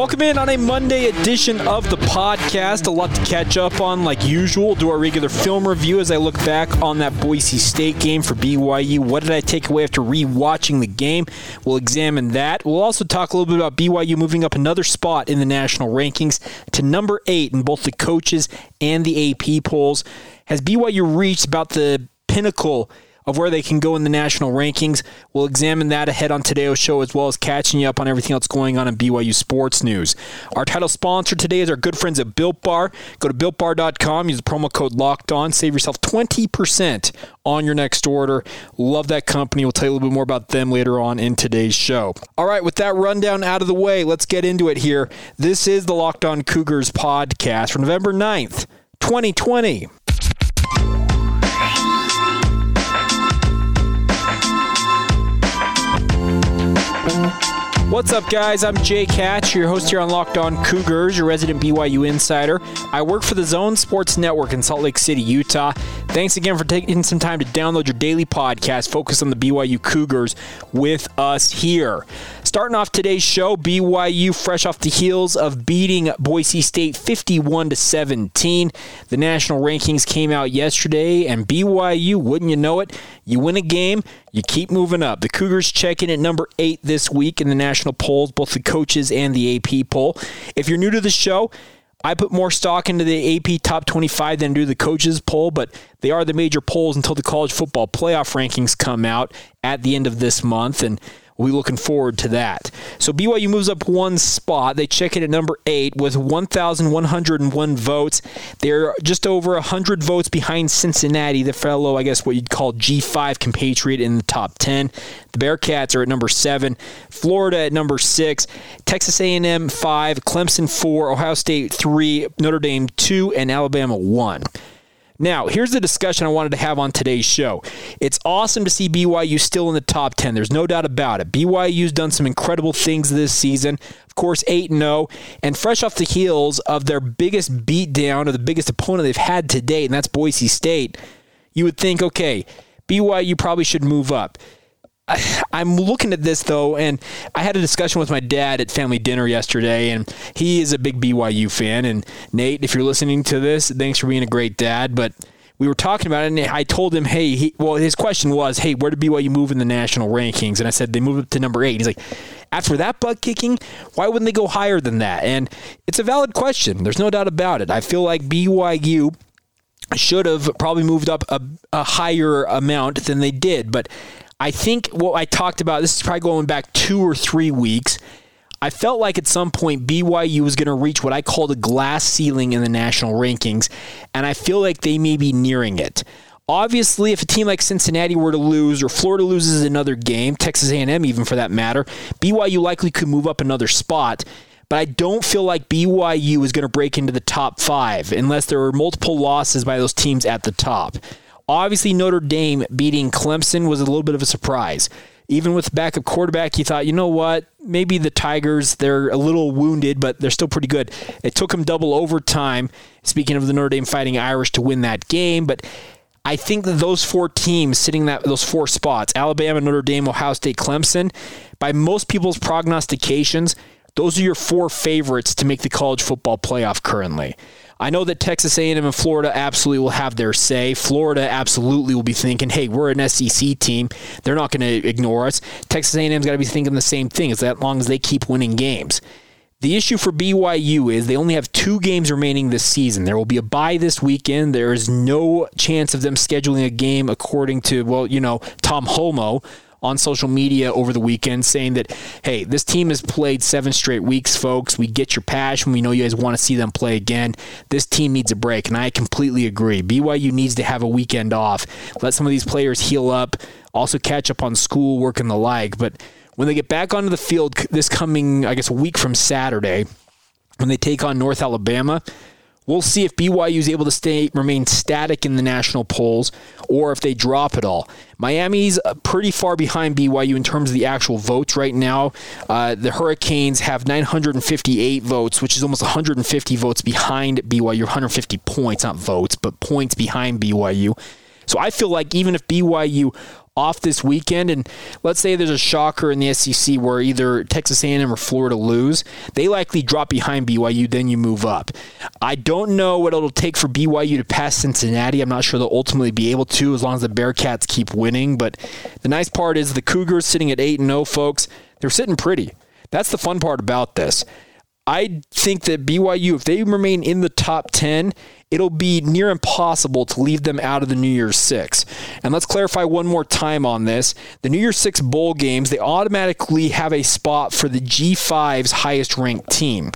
Welcome in on a Monday edition of the podcast. A lot to catch up on, like usual. Do our regular film review as I look back on that Boise State game for BYU. What did I take away after re-watching the game? We'll examine that. We'll also talk a little bit about BYU moving up another spot in the national rankings to number eight in both the coaches and the AP polls. Has BYU reached about the pinnacle? Of where they can go in the national rankings. We'll examine that ahead on today's show as well as catching you up on everything else going on in BYU sports news. Our title sponsor today is our good friends at Built Bar. Go to builtbar.com, use the promo code locked on, save yourself 20% on your next order. Love that company. We'll tell you a little bit more about them later on in today's show. All right, with that rundown out of the way, let's get into it here. This is the Locked On Cougars podcast for November 9th, 2020. What's up, guys? I'm Jake Hatch, your host here on Locked On Cougars, your resident BYU insider. I work for the Zone Sports Network in Salt Lake City, Utah. Thanks again for taking some time to download your daily podcast focused on the BYU Cougars with us here. Starting off today's show, BYU fresh off the heels of beating Boise State 51 to 17. The national rankings came out yesterday, and BYU, wouldn't you know it, you win a game, you keep moving up. The Cougars check in at number eight this week in the national polls, both the coaches and the AP poll. If you're new to the show, I put more stock into the AP top 25 than do the coaches poll, but they are the major polls until the college football playoff rankings come out at the end of this month. And Be looking forward to that. So BYU moves up one spot. They check in at number eight with 1,101 votes. They're just over 100 votes behind Cincinnati, the fellow, I guess, what you'd call G5 compatriot in the top 10. The Bearcats are at number seven. Florida at number six. Texas A&M five. Clemson four. Ohio State three. Notre Dame two, and Alabama one. Now, here's the discussion I wanted to have on today's show. It's awesome to see BYU still in the top 10. There's no doubt about it. BYU's done some incredible things this season. Of course, 8 0, and fresh off the heels of their biggest beatdown or the biggest opponent they've had to date, and that's Boise State, you would think, okay, BYU probably should move up. I'm looking at this though, and I had a discussion with my dad at family dinner yesterday, and he is a big BYU fan. And Nate, if you're listening to this, thanks for being a great dad. But we were talking about it, and I told him, hey, he, well, his question was, hey, where did BYU move in the national rankings? And I said they moved up to number eight. He's like, after that butt kicking, why wouldn't they go higher than that? And it's a valid question. There's no doubt about it. I feel like BYU should have probably moved up a, a higher amount than they did, but I think what I talked about, this is probably going back two or three weeks. I felt like at some point BYU was going to reach what I call the glass ceiling in the national rankings, and I feel like they may be nearing it. Obviously, if a team like Cincinnati were to lose, or Florida loses another game, Texas A&M even for that matter, BYU likely could move up another spot. But I don't feel like BYU is going to break into the top five unless there are multiple losses by those teams at the top. Obviously, Notre Dame beating Clemson was a little bit of a surprise. Even with backup quarterback, you thought, you know what? Maybe the Tigers, they're a little wounded, but they're still pretty good. It took them double overtime, speaking of the Notre Dame Fighting Irish, to win that game. But I think that those four teams sitting that those four spots, Alabama, Notre Dame, Ohio State, Clemson, by most people's prognostications, those are your four favorites to make the college football playoff currently. I know that Texas A&M and Florida absolutely will have their say. Florida absolutely will be thinking, "Hey, we're an SEC team. They're not going to ignore us." Texas A&M's got to be thinking the same thing as that long as they keep winning games. The issue for BYU is they only have two games remaining this season. There will be a bye this weekend. There is no chance of them scheduling a game according to, well, you know, Tom Holmoe on social media over the weekend saying that, hey, this team has played seven straight weeks, folks. We get your passion. We know you guys want to see them play again. This team needs a break, and I completely agree. BYU needs to have a weekend off. Let some of these players heal up, also catch up on school work and the like. But when they get back onto the field this coming, I guess, week from Saturday, when they take on North Alabama, We'll see if BYU is able to stay remain static in the national polls or if they drop it all. Miami's uh, pretty far behind BYU in terms of the actual votes right now. Uh, the Hurricanes have 958 votes, which is almost 150 votes behind BYU, 150 points, not votes, but points behind BYU. So I feel like even if BYU off this weekend, and let's say there's a shocker in the SEC where either Texas A&M or Florida lose, they likely drop behind BYU. Then you move up. I don't know what it'll take for BYU to pass Cincinnati. I'm not sure they'll ultimately be able to as long as the Bearcats keep winning. But the nice part is the Cougars sitting at eight and zero, folks. They're sitting pretty. That's the fun part about this. I think that BYU, if they remain in the top 10, it'll be near impossible to leave them out of the New Year's Six. And let's clarify one more time on this. The New Year's Six bowl games, they automatically have a spot for the G5's highest ranked team.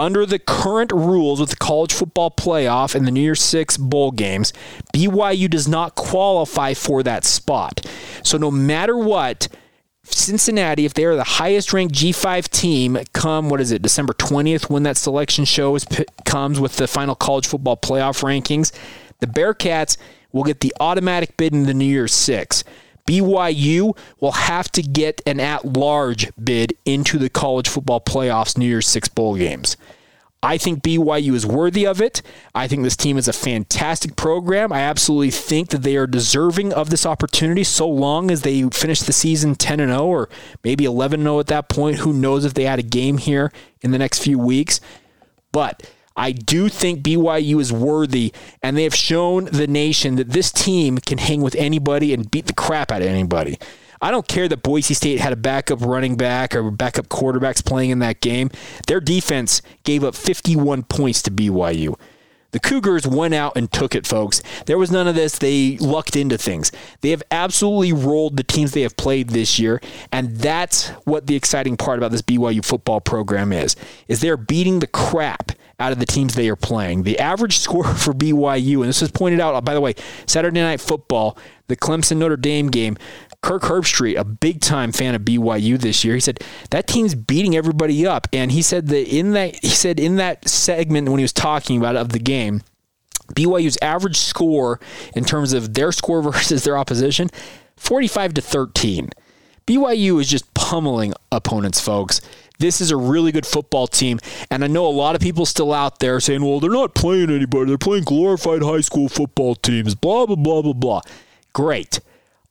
Under the current rules with the college football playoff and the New Year's Six bowl games, BYU does not qualify for that spot. So no matter what, Cincinnati, if they are the highest ranked G5 team, come what is it, December 20th, when that selection show is, comes with the final college football playoff rankings, the Bearcats will get the automatic bid in the New Year's Six. BYU will have to get an at large bid into the college football playoffs New Year's Six bowl games. I think BYU is worthy of it. I think this team is a fantastic program. I absolutely think that they are deserving of this opportunity so long as they finish the season 10 and 0 or maybe 11 0 at that point. Who knows if they had a game here in the next few weeks. But I do think BYU is worthy, and they have shown the nation that this team can hang with anybody and beat the crap out of anybody. I don't care that Boise State had a backup running back or backup quarterbacks playing in that game. Their defense gave up 51 points to BYU. The Cougars went out and took it, folks. There was none of this. They lucked into things. They have absolutely rolled the teams they have played this year, and that's what the exciting part about this BYU football program is. Is they're beating the crap out of the teams they are playing. The average score for BYU, and this was pointed out, uh, by the way, Saturday Night Football, the Clemson Notre Dame game, Kirk Herbstreit, a big time fan of BYU this year, he said that team's beating everybody up, and he said that in that he said in that segment when he was talking about it, of the game, BYU's average score in terms of their score versus their opposition, forty five to thirteen. BYU is just pummeling opponents, folks. This is a really good football team, and I know a lot of people still out there saying, "Well, they're not playing anybody; they're playing glorified high school football teams." Blah blah blah blah blah. Great.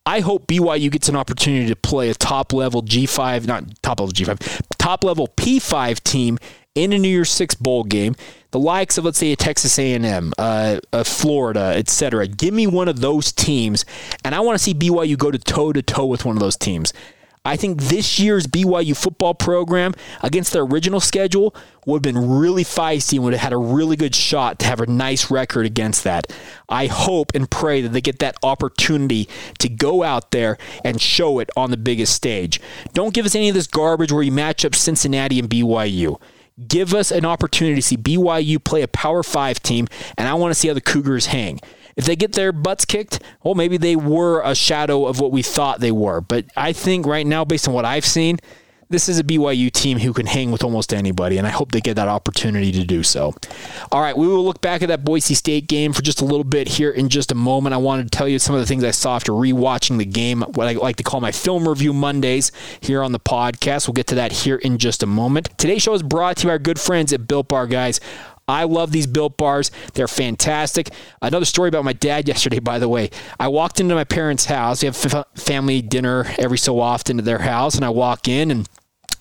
I hope BYU gets an opportunity to play a top level G5, not top level G5, top level P5 team in a New Year's Six bowl game, the likes of let's say a Texas A&M, uh, a Florida, etc. Give me one of those teams, and I want to see BYU go to toe to toe with one of those teams. I think this year's BYU football program against their original schedule would have been really feisty and would have had a really good shot to have a nice record against that. I hope and pray that they get that opportunity to go out there and show it on the biggest stage. Don't give us any of this garbage where you match up Cincinnati and BYU give us an opportunity to see BYU play a Power Five team, and I want to see how the Cougars hang. If they get their butts kicked, well, maybe they were a shadow of what we thought they were. But I think right now, based on what I've seen, this is a BYU team who can hang with almost anybody, and I hope they get that opportunity to do so. All right, we will look back at that Boise State game for just a little bit here in just a moment. I wanted to tell you some of the things I saw after rewatching the game, what I like to call my film review Mondays here on the podcast. We'll get to that here in just a moment. Today's show is brought to you by our good friends at Built Bar, guys. I love these built bars. They're fantastic. Another story about my dad yesterday, by the way. I walked into my parents' house. We have f- family dinner every so often at their house, and I walk in and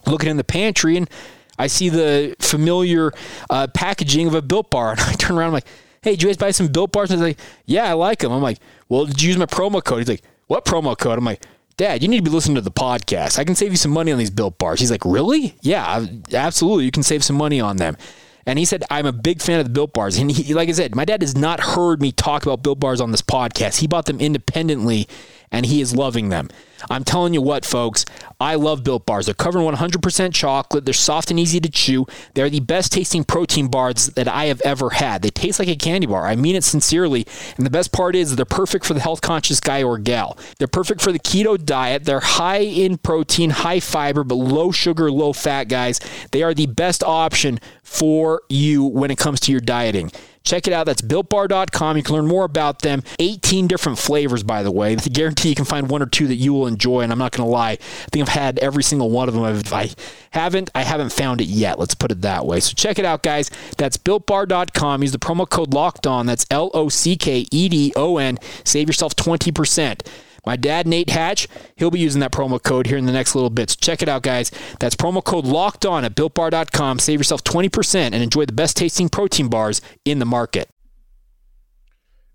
looking in the pantry, and I see the familiar uh, packaging of a built bar. And I turn around, I'm like, hey, did you guys buy some built bars? And he's like, yeah, I like them. I'm like, well, did you use my promo code? He's like, what promo code? I'm like, Dad, you need to be listening to the podcast. I can save you some money on these built bars. He's like, Really? Yeah, absolutely. You can save some money on them. And he said, I'm a big fan of the Built Bars. And he, like I said, my dad has not heard me talk about Built Bars on this podcast. He bought them independently and he is loving them. I'm telling you what, folks, I love Built Bars. They're covered in 100% chocolate. They're soft and easy to chew. They're the best tasting protein bars that I have ever had. They taste like a candy bar. I mean it sincerely. And the best part is they're perfect for the health conscious guy or gal. They're perfect for the keto diet. They're high in protein, high fiber, but low sugar, low fat guys. They are the best option for you when it comes to your dieting. Check it out. That's builtbar.com. You can learn more about them. 18 different flavors, by the way. I guarantee you can find one or two that you will enjoy. And I'm not going to lie, I think I've had every single one of them. If I haven't, I haven't found it yet. Let's put it that way. So check it out, guys. That's builtbar.com. Use the promo code locked on. That's L O C K E D O N. Save yourself 20%. My dad, Nate Hatch, he'll be using that promo code here in the next little bit. So check it out, guys. That's promo code locked on at builtbar.com. Save yourself 20% and enjoy the best tasting protein bars in the market.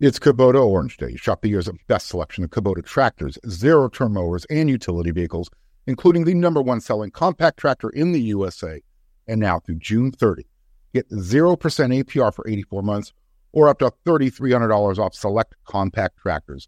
It's Kubota Orange Day. Shop the year's best selection of Kubota tractors, zero turn mowers, and utility vehicles, including the number one selling compact tractor in the USA. And now through June 30, get 0% APR for 84 months or up to $3,300 off select compact tractors.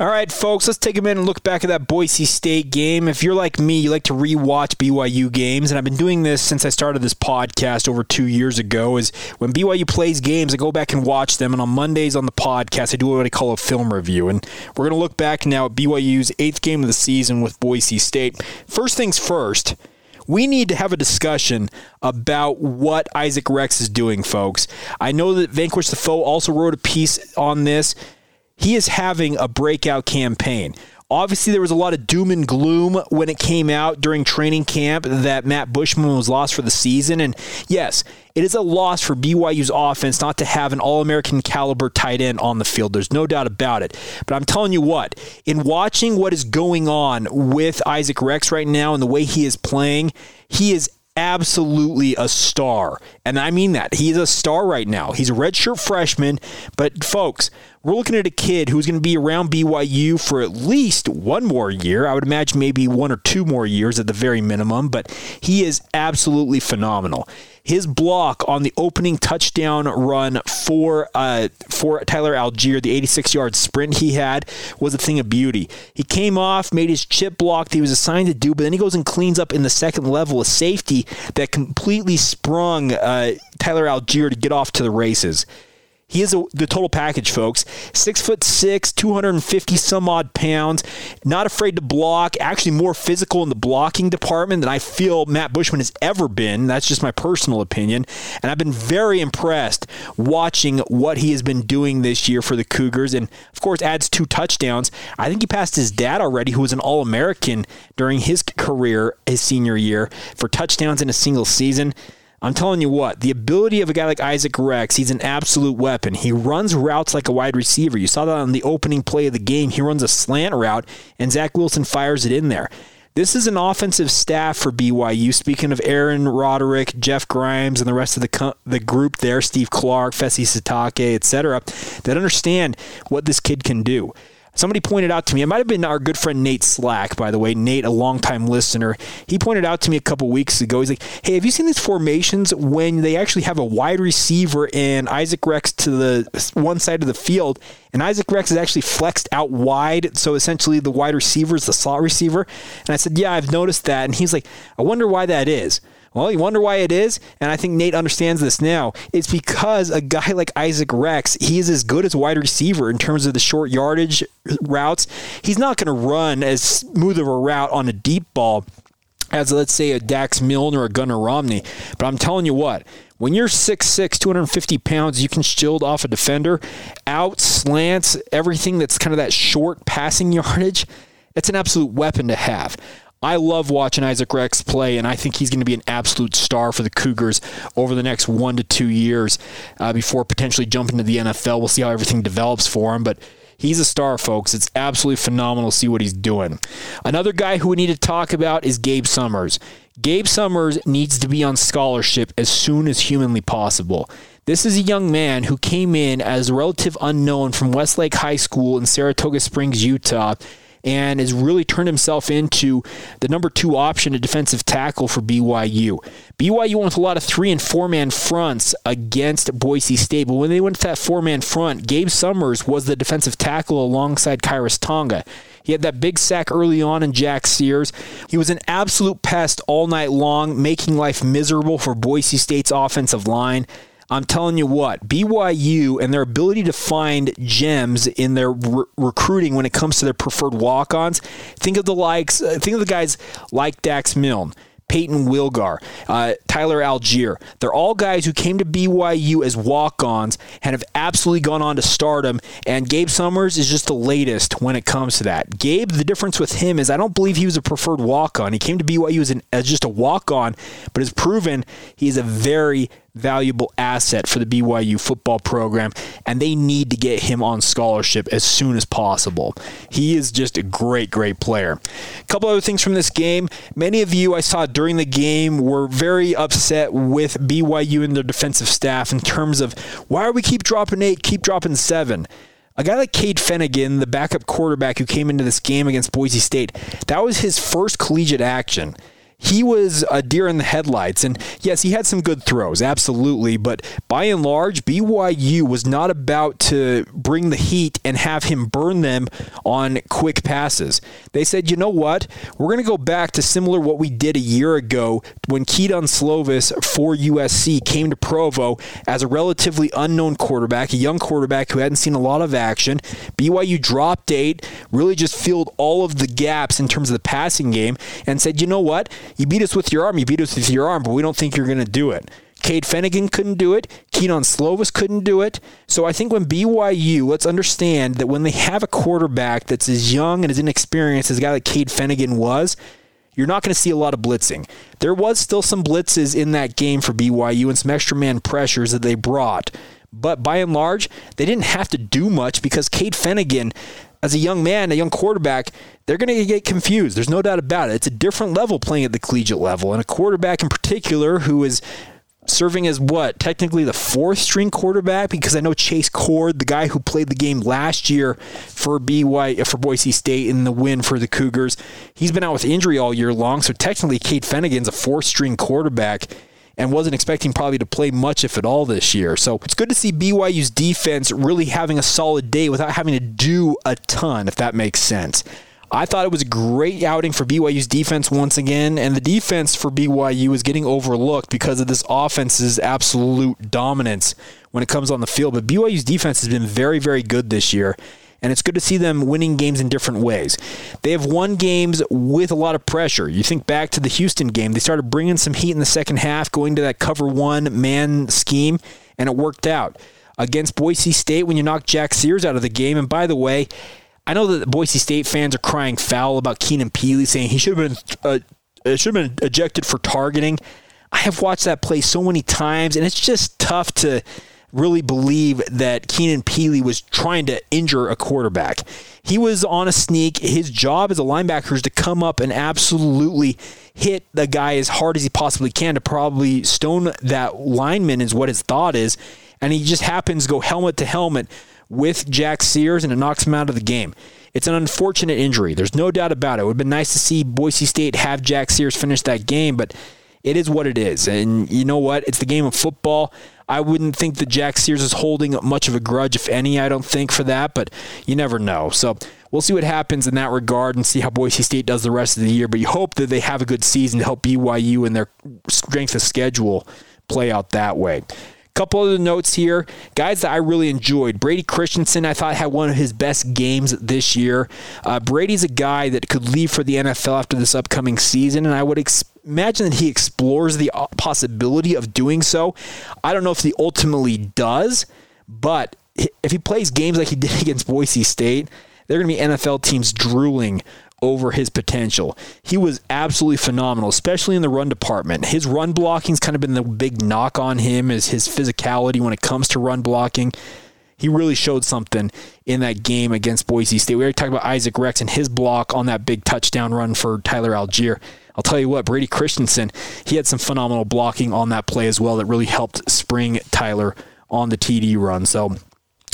All right, folks, let's take a minute and look back at that Boise State game. If you're like me, you like to rewatch BYU games, and I've been doing this since I started this podcast over two years ago. Is when BYU plays games, I go back and watch them, and on Mondays on the podcast, I do what I call a film review. And we're going to look back now at BYU's eighth game of the season with Boise State. First things first we need to have a discussion about what Isaac Rex is doing, folks. I know that Vanquish the Foe also wrote a piece on this he is having a breakout campaign. Obviously, there was a lot of doom and gloom when it came out during training camp that Matt Bushman was lost for the season. And yes, it is a loss for BYU's offense not to have an All American caliber tight end on the field. There's no doubt about it. But I'm telling you what, in watching what is going on with Isaac Rex right now and the way he is playing, he is absolutely a star. And I mean that. He's a star right now. He's a redshirt freshman. But, folks, we're looking at a kid who's going to be around BYU for at least one more year. I would imagine maybe one or two more years at the very minimum, but he is absolutely phenomenal. His block on the opening touchdown run for uh, for Tyler Allgeier, the 86 yard sprint he had, was a thing of beauty. He came off, made his chip block that he was assigned to do, but then he goes and cleans up in the second level a safety that completely sprung uh, Tyler Allgeier to get off to the races. He is a, the total package, folks. Six foot six, 250 some odd pounds, not afraid to block, actually more physical in the blocking department than I feel Matt Bushman has ever been. That's just my personal opinion. And I've been very impressed watching what he has been doing this year for the Cougars. And of course, adds two touchdowns. I think he passed his dad already, who was an All American during his career, his senior year, for touchdowns in a single season. I'm telling you what, the ability of a guy like Isaac Rex, he's an absolute weapon. He runs routes like a wide receiver. You saw that on the opening play of the game. He runs a slant route, and Zach Wilson fires it in there. This is an offensive staff for BYU. Speaking of Aaron Roderick, Jeff Grimes, and the rest of the co- the group there, Steve Clark, Fesi Sitake, etc., that understand what this kid can do. Somebody pointed out to me, it might have been our good friend Nate Slack, by the way. Nate, a longtime listener, he pointed out to me a couple weeks ago. He's like, hey, have you seen these formations when they actually have a wide receiver and Isaac Rex to the one side of the field, and Isaac Rex is actually flexed out wide. So essentially, the wide receiver is the slot receiver. And I said, yeah, I've noticed that. And he's like, I wonder why that is. Well, you wonder why it is, and I think Nate understands this now. It's because a guy like Isaac Rex, he is as good as wide receiver in terms of the short yardage routes. He's not going to run as smooth of a route on a deep ball as, let's say, a Dax Milne or a Gunnar Romney. But I'm telling you what, when you're 6'6, 250 pounds, you can shield off a defender, out slants, everything that's kind of that short passing yardage. It's an absolute weapon to have. I love watching Isaac Rex play, and I think he's going to be an absolute star for the Cougars over the next one to two years uh, before potentially jumping to the NFL. We'll see how everything develops for him, but he's a star, folks. It's absolutely phenomenal to see what he's doing. Another guy who we need to talk about is Gabe Summers. Gabe Summers needs to be on scholarship as soon as humanly possible. This is a young man who came in as a relative unknown from Westlake High School in Saratoga Springs, Utah and has really turned himself into the number two option at defensive tackle for BYU. BYU went with a lot of three and four man fronts against Boise State, but when they went to that four man front, Gabe Summers was the defensive tackle alongside Khyiris Tonga. He had that big sack early on in Jack Sears. He was an absolute pest all night long, making life miserable for Boise State's offensive line. I'm telling you what, BYU and their ability to find gems in their re- recruiting when it comes to their preferred walk-ons. Think of the likes. Uh, think of the guys like Dax Milne. Payton Wilgar, uh, Tyler Allgeier. They're all guys who came to BYU as walk ons and have absolutely gone on to stardom. And Gabe Summers is just the latest when it comes to that. Gabe, the difference with him is I don't believe he was a preferred walk on. He came to BYU as, an, as just a walk on, but has proven he is a very, valuable asset for the BYU football program, and they need to get him on scholarship as soon as possible. He is just a great, great player. A couple other things from this game. Many of you I saw during the game were very upset with BYU and their defensive staff in terms of why are we keep dropping eight, keep dropping seven. A guy like Cade Fennegan, the backup quarterback who came into this game against Boise State, that was his first collegiate action he was a deer in the headlights. And yes, he had some good throws, absolutely. But by and large, BYU was not about to bring the heat and have him burn them on quick passes. They said, you know what? We're going to go back to similar what we did a year ago when Kedon Slovis for USC came to Provo as a relatively unknown quarterback, a young quarterback who hadn't seen a lot of action. BYU dropped eight, really just filled all of the gaps in terms of the passing game, and said, you know what? You beat us with your arm, you beat us with your arm, but we don't think you're going to do it. Cade Fennegan couldn't do it. Kedon Slovis couldn't do it. So I think when BYU, let's understand that when they have a quarterback that's as young and as inexperienced as a guy like Cade Fennegan was, you're not going to see a lot of blitzing. There was still some blitzes in that game for BYU and some extra man pressures that they brought. But by and large, they didn't have to do much because Cade Fennegan as a young man, a young quarterback, they're going to get confused. There's no doubt about it. It's a different level playing at the collegiate level. And a quarterback in particular who is serving as what? Technically the fourth string quarterback because I know Chase Cord, the guy who played the game last year for BY for Boise State in the win for the Cougars, he's been out with injury all year long. So technically Cade Fennegan's a fourth string quarterback and wasn't expecting probably to play much, if at all, this year. So it's good to see BYU's defense really having a solid day without having to do a ton, if that makes sense. I thought it was a great outing for BYU's defense once again, and the defense for BYU is getting overlooked because of this offense's absolute dominance when it comes on the field. But BYU's defense has been very, very good this year and it's good to see them winning games in different ways. They have won games with a lot of pressure. You think back to the Houston game, they started bringing some heat in the second half, going to that cover one man scheme, and it worked out. Against Boise State, when you knocked Jack Sears out of the game, and by the way, I know that Boise State fans are crying foul about Keenan Pili, saying he should have been uh, should have been ejected for targeting. I have watched that play so many times, and it's just tough to really believe that Keenan Pili was trying to injure a quarterback. He was on a sneak. His job as a linebacker is to come up and absolutely hit the guy as hard as he possibly can to probably stone that lineman, is what his thought is. And he just happens to go helmet to helmet with Jack Sears and it knocks him out of the game. It's an unfortunate injury. There's no doubt about it. It would have been nice to see Boise State have Jack Sears finish that game, but it is what it is. And you know what? It's the game of football. I wouldn't think that Jack Sears is holding much of a grudge, if any, I don't think, for that, but you never know. So we'll see what happens in that regard and see how Boise State does the rest of the year. But you hope that they have a good season to help BYU and their strength of schedule play out that way. Couple other notes here. Guys that I really enjoyed. Brady Christensen, I thought, had one of his best games this year. Uh, Brady's a guy that could leave for the NFL after this upcoming season, and I would imagine that he explores the uh, possibility of doing so. I don't know if he ultimately does, but if he plays games like he did against Boise State, they're going to be NFL teams drooling over his potential. He was absolutely phenomenal, especially in the run department. His run blocking's kind of been the big knock on him is his physicality when it comes to run blocking. He really showed something in that game against Boise State. We already talked about Isaac Rex and his block on that big touchdown run for Tyler Allgeier. I'll tell you what, Brady Christensen, he had some phenomenal blocking on that play as well that really helped spring Tyler on the TD run. So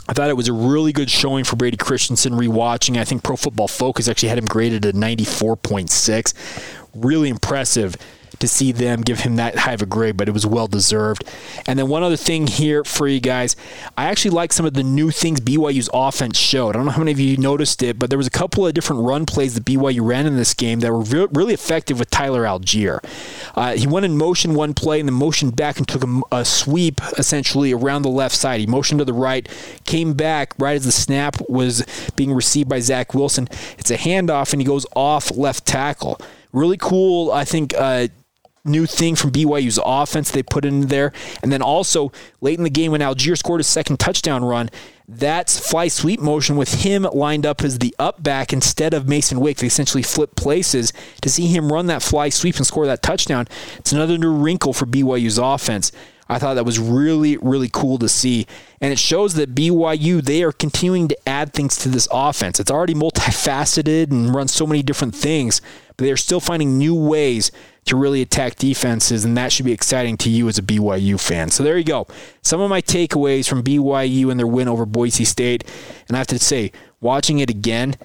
I thought it was a really good showing for Brady Christensen rewatching. I think Pro Football Focus actually had him graded at 94.6. Really impressive to see them give him that high of a grade, but it was well deserved. And then one other thing here for you guys, I actually like some of the new things BYU's offense showed. I don't know how many of you noticed it, but there was a couple of different run plays that BYU ran in this game that were re- really effective with Tyler Allgeier. Uh, he went in motion one play and then motioned back and took a, a sweep essentially around the left side. He motioned to the right, came back right as the snap was being received by Zach Wilson. It's a handoff and he goes off left tackle really cool, I think, uh, new thing from BYU's offense they put in there. And then also late in the game when Allgeier scored his second touchdown run, that's fly sweep motion with him lined up as the up back instead of Masen Wake. They essentially flip places to see him run that fly sweep and score that touchdown. It's another new wrinkle for BYU's offense. I thought that was really, really cool to see. And it shows that BYU, they are continuing to add things to this offense. It's already multifaceted and runs so many different things, they're still finding new ways to really attack defenses, and that should be exciting to you as a BYU fan. So there you go. Some of my takeaways from BYU and their win over Boise State. And I have to say, watching it again,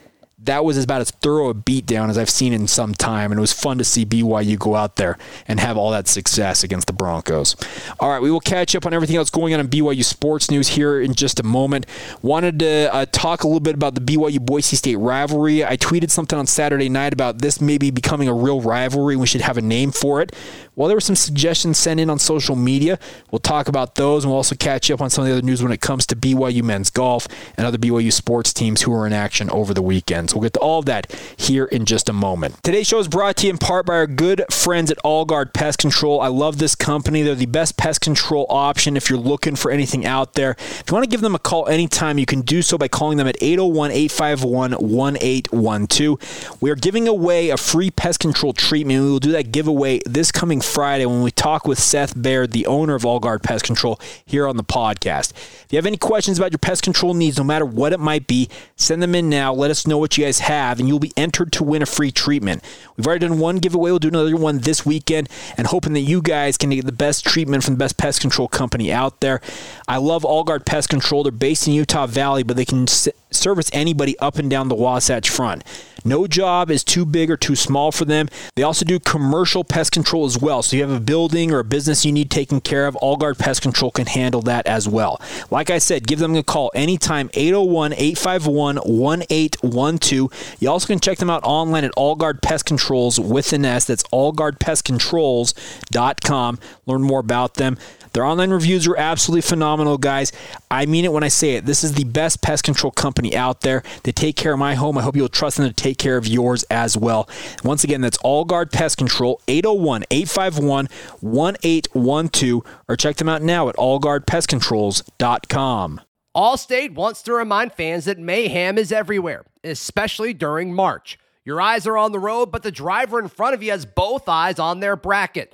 that was about as thorough a beatdown as I've seen in some time, and it was fun to see BYU go out there and have all that success against the Broncos. All right, we will catch up on everything else going on in BYU sports news here in just a moment. Wanted to uh, talk a little bit about the BYU Boise State rivalry. I tweeted something on Saturday night about this maybe becoming a real rivalry. And we should have a name for it. Well, there were some suggestions sent in on social media. We'll talk about those, and we'll also catch up on some of the other news when it comes to BYU men's golf and other BYU sports teams who are in action over the weekend. We'll get to all of that here in just a moment. Today's show is brought to you in part by our good friends at AllGuard Pest Control. I love this company. They're the best pest control option if you're looking for anything out there. If you want to give them a call anytime, you can do so by calling them at 801 851 1812. We are giving away a free pest control treatment. We will do that giveaway this coming Friday when we talk with Seth Baird, the owner of AllGuard Pest Control, here on the podcast. If you have any questions about your pest control needs, no matter what it might be, send them in now. Let us know what you guys have have, and you'll be entered to win a free treatment. We've already done one giveaway. We'll do another one this weekend, and hoping that you guys can get the best treatment from the best pest control company out there. I love AllGuard Pest Control. They're based in Utah Valley, but they can service anybody up and down the Wasatch Front. No job is too big or too small for them. They also do commercial pest control as well. So you have a building or a business you need taken care of, AllGuard Pest Control can handle that as well. Like I said, give them a call anytime 801 851 1812. You also can check them out online at AllGuard Pest Controls with an S. That's allguardpestcontrols.com. Learn more about them. Their online reviews are absolutely phenomenal, guys. I mean it when I say it. This is the best pest control company out there. They take care of my home. I hope you'll trust them to take care of yours as well. Once again, that's All Guard Pest Control, 801 851 1812, or check them out now at allguardpestcontrols.com. Allstate wants to remind fans that mayhem is everywhere, especially during March. Your eyes are on the road, but the driver in front of you has both eyes on their bracket.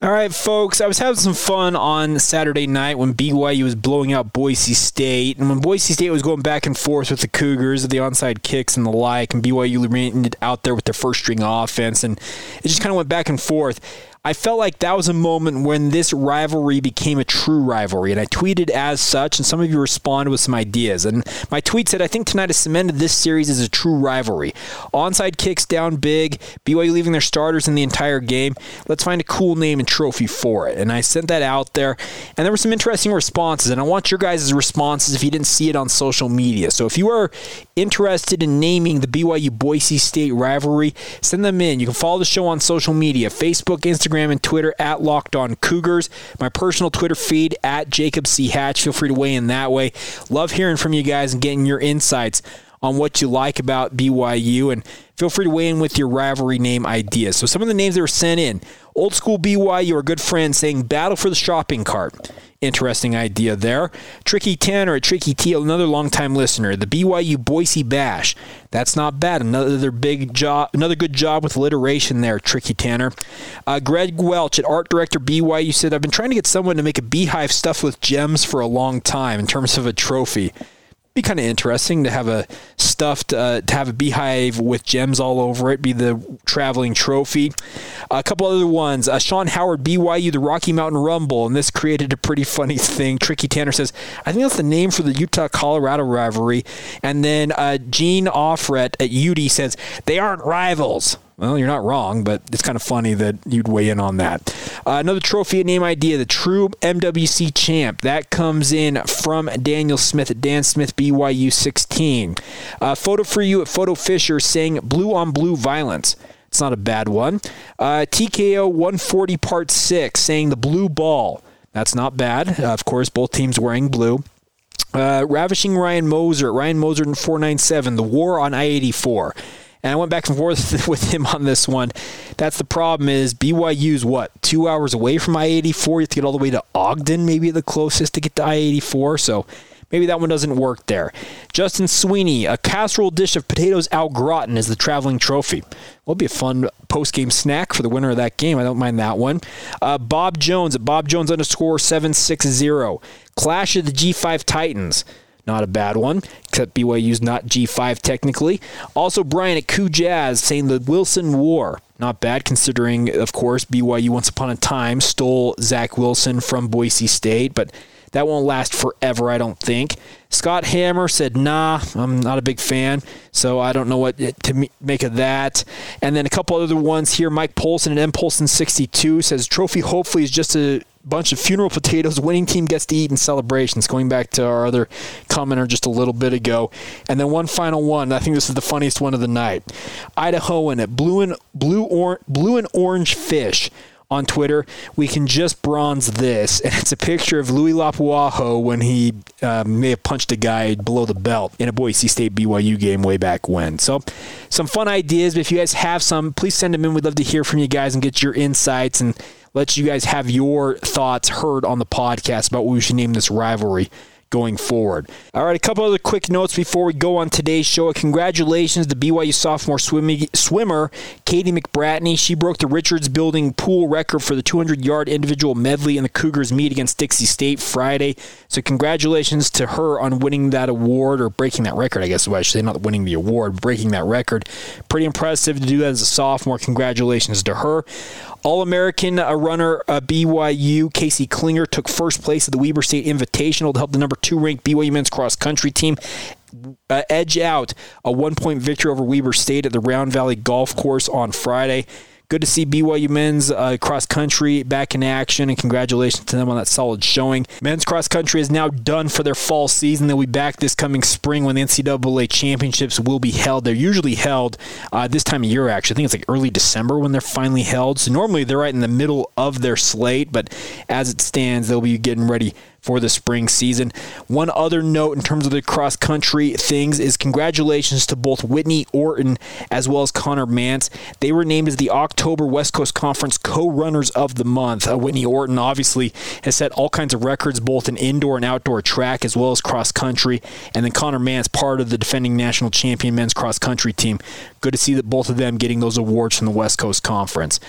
All right, folks. I was having some fun on Saturday night when BYU was blowing out Boise State, and when Boise State was going back and forth with the Cougars, the onside kicks and the like, and BYU remained out there with their first string offense, and it just kind of went back and forth. I felt like that was a moment when this rivalry became a true rivalry, and I tweeted as such, and some of you responded with some ideas. And my tweet said, I think tonight has cemented this series as a true rivalry. Onside kicks down big, BYU leaving their starters in the entire game. Let's find a cool name and trophy for it. And I sent that out there, and there were some interesting responses, and I want your guys' responses if you didn't see it on social media. So if you are interested in naming the BYU Boise State rivalry, send them in. You can follow the show on social media Facebook, Instagram, and Twitter at Locked On Cougars. My personal Twitter feed at Jacob C. Hatch. Feel free to weigh in that way. Love hearing from you guys and getting your insights on what you like about BYU. And feel free to weigh in with your rivalry name ideas. So, some of the names that were sent in Old School BYU, our good friend, saying Battle for the Shopping Cart. Interesting idea there. Tricky Tanner or Tricky T, another longtime listener. The BYU Boise Bash. That's not bad. Another big job, another good job with alliteration there, Tricky Tanner. Uh, Greg Welch at Art Director BYU said, I've been trying to get someone to make a beehive stuffed with gems for a long time in terms of a trophy be kind of interesting to have a stuffed uh, to have a beehive with gems all over it be the traveling trophy. A couple other ones uh, sean howard byu the rocky mountain rumble and this created a pretty funny thing. Tricky tanner says i think that's the name for the utah colorado rivalry. And then uh, gene offret at ut says they aren't rivals well, you're not wrong, but it's kind of funny that you'd weigh in on that. Uh, another trophy name idea, the true MWC champ. That comes in from Daniel Smith at Dan Smith BYU 16. Uh, photo for you at Photo Fisher saying blue on blue violence. It's not a bad one. Uh, TKO 140 part 6 saying the blue ball. That's not bad. Uh, of course, both teams wearing blue. Uh, ravishing Ryan Moser, Ryan Moser in 497, the war on I 84. And I went back and forth with him on this one. That's the problem is BYU's what, two hours away from I-84? You have to get all the way to Ogden, maybe the closest to get to I-84. So maybe that one doesn't work there. Justin Sweeney, a casserole dish of potatoes au gratin is the traveling trophy. Will be a fun post-game snack for the winner of that game. I don't mind that one. Uh, Bob Jones at Bob Jones underscore 760. Clash of the G5 Titans. Not a bad one, except BYU's not G5 technically. Also, Brian at Coup Jazz saying the Wilson War. Not bad considering, of course, BYU once upon a time stole Zach Wilson from Boise State, but that won't last forever, I don't think. Scott Hammer said, nah, I'm not a big fan, so I don't know what eh, to make of that. And then a couple other ones here. Mike Polson at M Polson62 says, trophy hopefully is just a bunch of funeral potatoes winning team gets to eat in celebrations, going back to our other commenter just a little bit ago. And then one final one. I think this is the funniest one of the night. Idahoan at blue and blue or, blue and orange fish on Twitter, we can just bronze this. And it's a picture of Louis Lapuaho when he uh, may have punched a guy below the belt in a Boise State BYU game way back when. So, some fun ideas. But if you guys have some, please send them in. We'd love to hear from you guys and get your insights and let you guys have your thoughts heard on the podcast about what we should name this rivalry going forward. All right, a couple other quick notes before we go on today's show. Congratulations to BYU sophomore swimmer Katie McBratney. She broke the Richards Building pool record for the 200 yard individual medley in the Cougars meet against Dixie State Friday. So congratulations to her on winning that award or breaking that record, I guess I should say, not winning the award, breaking that record. Pretty impressive to do that as a sophomore. Congratulations to her. All American uh, runner uh, BYU Casey Clinger took first place at the Weber State Invitational to help the number two ranked BYU men's cross country team uh, edge out a one point victory over Weber State at the Round Valley Golf Course on Friday. Good to see BYU men's uh, cross country back in action, and congratulations to them on that solid showing. Men's cross country is now done for their fall season. They'll be back this coming spring when the NCAA championships will be held. They're usually held uh, this time of year, actually. I think it's like early December when they're finally held. So normally they're right in the middle of their slate, but as it stands, they'll be getting ready for the spring season. One other note in terms of the cross country things is congratulations to both Whitney Orton as well as Conner Mantz. They were named as the October West Coast Conference co-runners of the month. Uh, Whitney Orton obviously has set all kinds of records both in indoor and outdoor track as well as cross country, and then Conner Mantz part of the defending national champion men's cross country team. Good to see that both of them getting those awards from the West Coast Conference.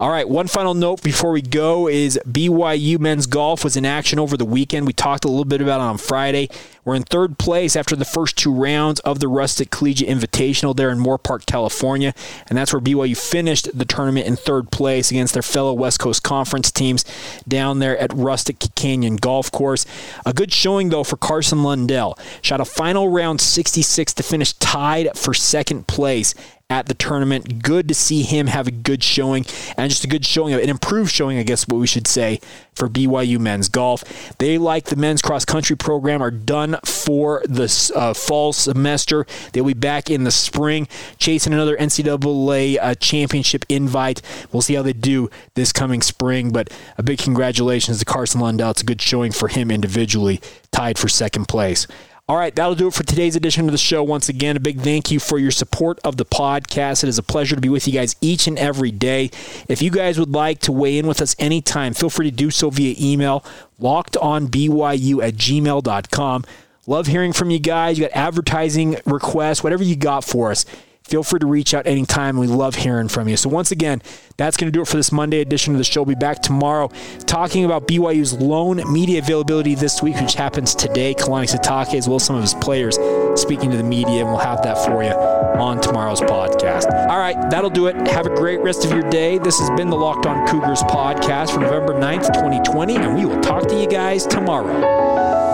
All right, one final note before we go is BYU men's golf was in action over the weekend. We talked a little bit about it on Friday. We're in third place after the first two rounds of the Rustic Collegiate Invitational there in Moorpark, California. And that's where BYU finished the tournament in third place against their fellow West Coast Conference teams down there at Rustic Canyon Golf Course. A good showing, though, for Carson Lundell. Shot a final round 66 to finish tied for second place at the tournament. Good to see him have a good showing and just a good showing, of an improved showing, I guess what we should say, for BYU men's golf. They, like the men's cross country program, are done for the uh, fall semester. They'll be back in the spring, chasing another NCAA uh, championship invite. We'll see how they do this coming spring, but a big congratulations to Carson Lundell. It's a good showing for him individually, tied for second place. All right, that'll do it for today's edition of the show. Once again, a big thank you for your support of the podcast. It is a pleasure to be with you guys each and every day. If you guys would like to weigh in with us anytime, feel free to do so via email, lockedonbyu at gmail.com. Love hearing from you guys. You got advertising requests, whatever you got for us feel free to reach out anytime. We love hearing from you. So, once again, that's going to do it for this Monday edition of the show. We'll be back tomorrow talking about BYU's loan media availability this week, which happens today. Kalani Sitake, as well as some of his players, speaking to the media, and we'll have that for you on tomorrow's podcast. All right, that'll do it. Have a great rest of your day. This has been the Locked On Cougars podcast for November 9th, 2020, and we will talk to you guys tomorrow.